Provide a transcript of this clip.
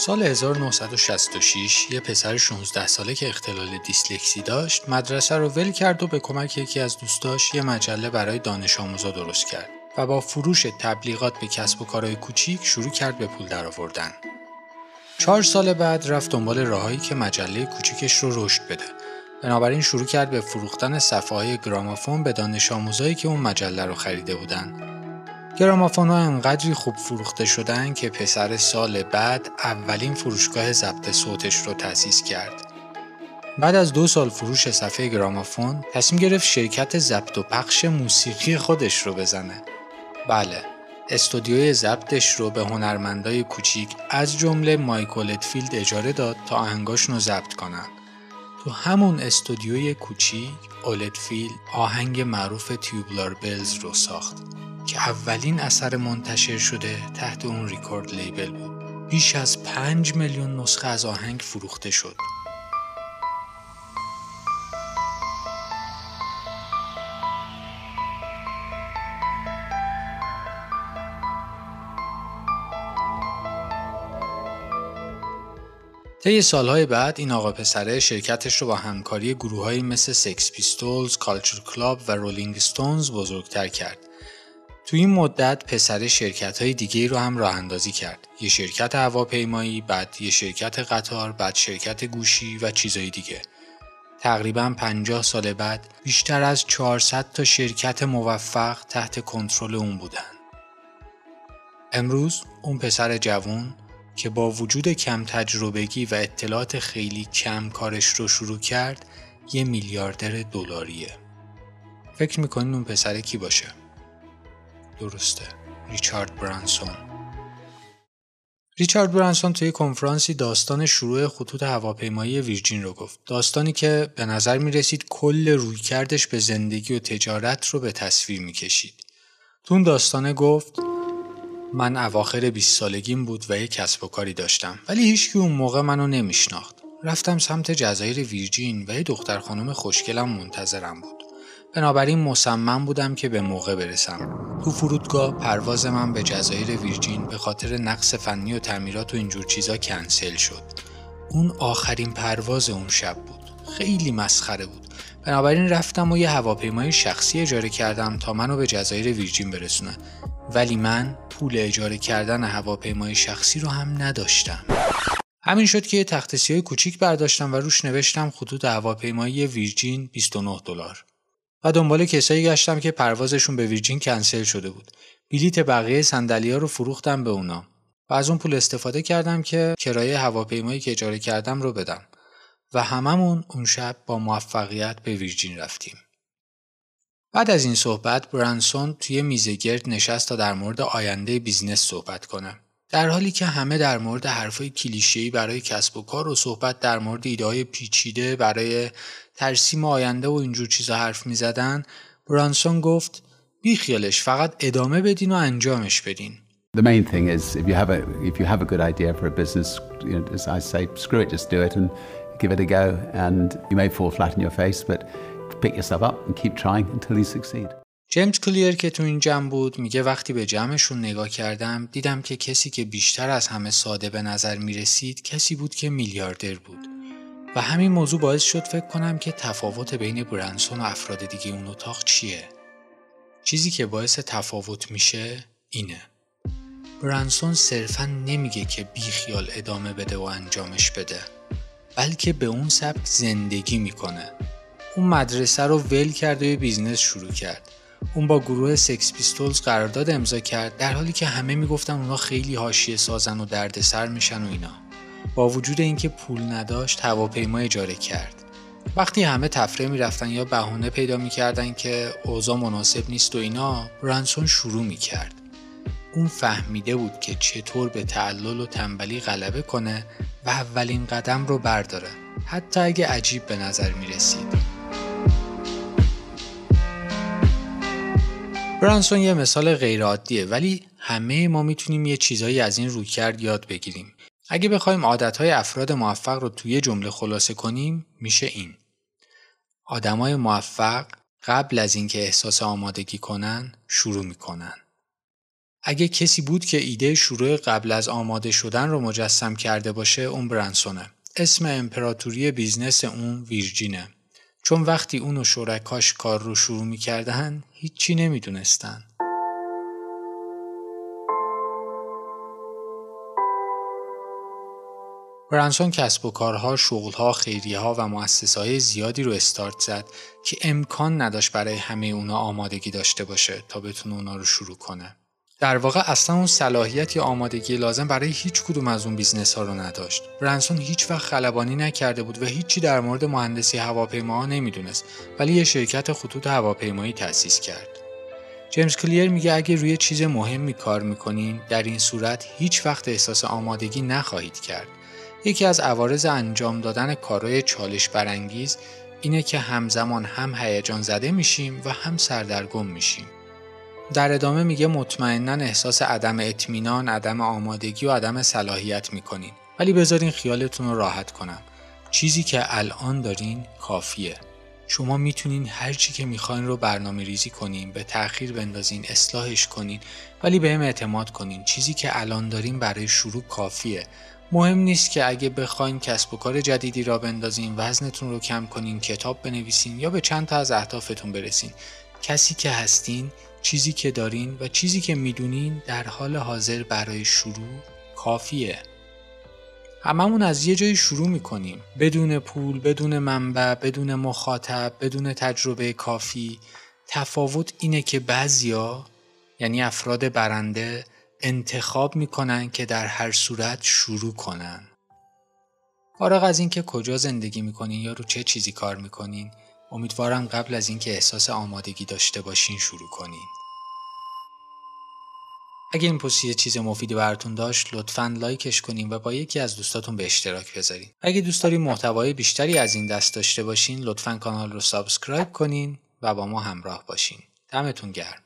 سال 1966 یه پسر 16 ساله که اختلال دیسلکسی داشت مدرسه رو ول کرد و به کمک یکی از دوستاش یه مجله برای دانش آموزا درست کرد و با فروش تبلیغات به کسب و کارهای کوچیک شروع کرد به پول درآوردن. چهار سال بعد رفت دنبال راههایی که مجله کوچیکش رو رشد بده. بنابراین شروع کرد به فروختن صفحه های گرامافون به دانش آموزایی که اون مجله رو خریده بودن. گرامافون ها انقدری خوب فروخته شدن که پسر سال بعد اولین فروشگاه ضبط صوتش رو تأسیس کرد. بعد از دو سال فروش صفحه گرامافون تصمیم گرفت شرکت ضبط و پخش موسیقی خودش رو بزنه. بله، استودیوی ضبطش رو به هنرمندای کوچیک از جمله مایکل اتفیلد اجاره داد تا آهنگاشون رو ضبط کنن. تو همون استودیوی کوچیک اولدفیلد آهنگ معروف تیوبلار بلز رو ساخت. که اولین اثر منتشر شده تحت اون ریکورد لیبل بود. بیش از پنج میلیون نسخه از آهنگ فروخته شد. طی سالهای بعد این آقا پسره شرکتش رو با همکاری گروههایی مثل Sex Pistols، Culture Club و Rolling Stones بزرگتر کرد تو این مدت پسر شرکت های دیگه رو هم راه اندازی کرد. یه شرکت هواپیمایی، بعد یه شرکت قطار، بعد شرکت گوشی و چیزهای دیگه. تقریبا 50 سال بعد بیشتر از 400 تا شرکت موفق تحت کنترل اون بودن. امروز اون پسر جوون که با وجود کم تجربگی و اطلاعات خیلی کم کارش رو شروع کرد یه میلیاردر دلاریه. فکر می‌کنین اون پسر کی باشه؟ درسته. ریچارد برانسون. ریچارد برانسون توی کنفرانسی داستان شروع خطوط هواپیمایی ویرجین رو گفت. داستانی که به نظر می رسید کل رویکردش به زندگی و تجارت رو به تصویر می کشید. تو اون داستانه گفت من اواخر 20 سالگیم بود و یک کسب و کاری داشتم ولی هیچکی اون موقع منو نمیشناخت. رفتم سمت جزایر ویرجین و یه دختر خانم خوشگلم منتظرم بود. بنابراین مصمم بودم که به موقع برسم. تو فرودگاه پرواز من به جزایر ویرجین به خاطر نقص فنی و تعمیرات و اینجور چیزا کنسل شد. اون آخرین پرواز اون شب بود. خیلی مسخره بود. بنابراین رفتم و یه هواپیمای شخصی اجاره کردم تا منو به جزایر ویرجین برسونه. ولی من پول اجاره کردن هواپیمای شخصی رو هم نداشتم. همین شد که یه تخت سیاه کوچیک برداشتم و روش نوشتم خطوط هواپیمایی ویرجین 29 دلار. و دنبال کسایی گشتم که پروازشون به ویرجین کنسل شده بود. بلیت بقیه صندلی‌ها رو فروختم به اونا. و از اون پول استفاده کردم که کرایه هواپیمایی که اجاره کردم رو بدم. و هممون اون شب با موفقیت به Virgin رفتیم. بعد از این صحبت برانسون توی میزگرد نشست تا در مورد آینده business صحبت کنه. در حالی که همه در مورد حرفای کلیشه‌ای برای کسب و کار و صحبت در مورد ایده پیچیده برای ترسیم آینده و اینجور چیزا حرف می زدن برانسون گفت بی خیالش فقط ادامه بدین و انجامش بدین The main thing is if you have a if you have a good idea for a business, you know, as I say, screw it, just do it and give it a go. And you may fall flat in your face, but pick yourself up and keep trying until you succeed. جیمز کلیر که تو این جمع بود میگه وقتی به جمعشون نگاه کردم دیدم که کسی که بیشتر از همه ساده به نظر می‌رسید کسی بود که میلیاردر بود. و همین موضوع باعث شد فکر کنم که تفاوت بین برانسون و افراد دیگه اون اتاق چیه. چیزی که باعث تفاوت میشه اینه. برانسون صرفا نمیگه که بیخیال ادامه بده و انجامش بده بلکه به اون سبک زندگی می‌کنه. اون مدرسه رو ول کرد و یه business شروع کرد. اون با گروه Sex Pistols قرارداد امضا کرد در حالی که همه می‌گفتن اونا خیلی حاشیه سازن و دردسر میشن و اینا. با وجود اینکه پول نداشت هواپیما اجاره کرد. وقتی همه تفریح می‌رفتن یا بهونه پیدا می‌کردن که اوضاع مناسب نیست و اینا برانسون شروع می‌کرد. اون فهمیده بود که چطور به تعلل و تنبلی غلبه کنه و اولین قدم رو برداره حتی اگه عجیب به نظر می‌رسید. برانسون یه مثال غیرعادیه ولی همه ما می‌تونیم یه چیزایی از این رویکرد یاد بگیریم اگه بخوایم عادتهای افراد موفق رو توی جمله خلاصه کنیم میشه این. آدمای موفق قبل از اینکه احساس آمادگی کنن شروع می‌کنن. اگه کسی بود که ایده شروع قبل از آماده شدن رو مجسم کرده باشه اون برانسونه. اسم امپراتوری business اون Virgin ه. چون وقتی اون و شرکاش کار رو شروع می‌کردن هیچی نمی‌دونستن. برانسون کسب و کارها، شغلها، خیریه ها و مؤسسه های زیادی رو استارت زد که امکان نداشت برای همه اونا آمادگی داشته باشه تا بتونه اونا رو شروع کنه. در واقع اصلا اون صلاحیت یا آمادگی لازم برای هیچ کدوم از اون business ها رو نداشت. برانسون هیچ وقت خلبانی نکرده بود و هیچی در مورد مهندسی هواپیماها نمی‌دونست ولی یه شرکت خطوط هواپیمایی تأسیس کرد. جیمز کلیر میگه اگه روی چیز مهمی کار می‌کنین در این صورت هیچ وقت احساس آمادگی نخواهید کرد. یکی از عوارض انجام دادن کارهای چالش برانگیز اینه که همزمان هم هیجان زده میشیم و هم سردرگم میشیم. در ادامه میگه مطمئنا احساس عدم اطمینان، عدم آمادگی و عدم صلاحیت می‌کنین. ولی بذارین خیالتون رو راحت کنم. چیزی که الان دارین کافیه. شما می‌تونین هر چی که می‌خواین رو برنامه ریزی کنین، به تأخیر بندازین، اصلاحش کنین، ولی بهم اعتماد کنین. چیزی که الان دارین برای شروع کافیه. مهم نیست که اگه بخواین کسب و کار جدیدی را بندازین وزنتون رو کم کنین کتاب بنویسین یا به چند تا از اهدافتون برسین کسی که هستین چیزی که دارین و چیزی که می‌دونین در حال حاضر برای شروع کافیه. هممون از یه جایی شروع می‌کنیم. بدون پول بدون منبع بدون مخاطب بدون تجربه کافی. تفاوت اینه که بعضیا یعنی افراد برنده انتخاب می‌کنن که در هر صورت شروع کنن. فارغ از اینکه کجا زندگی می‌کنین یا رو چه چیزی کار می‌کنین امیدوارم قبل از اینکه احساس آمادگی داشته باشین شروع کنین. اگه این پست یه چیز مفیدی براتون داشت لطفا like ش کنین و با یکی از دوستاتون به اشتراک بذارین. اگه دوست دارین محتوای بیشتری از این دست داشته باشین لطفا کانال رو subscribe کنین و با ما همراه باشین. دمتون گرم.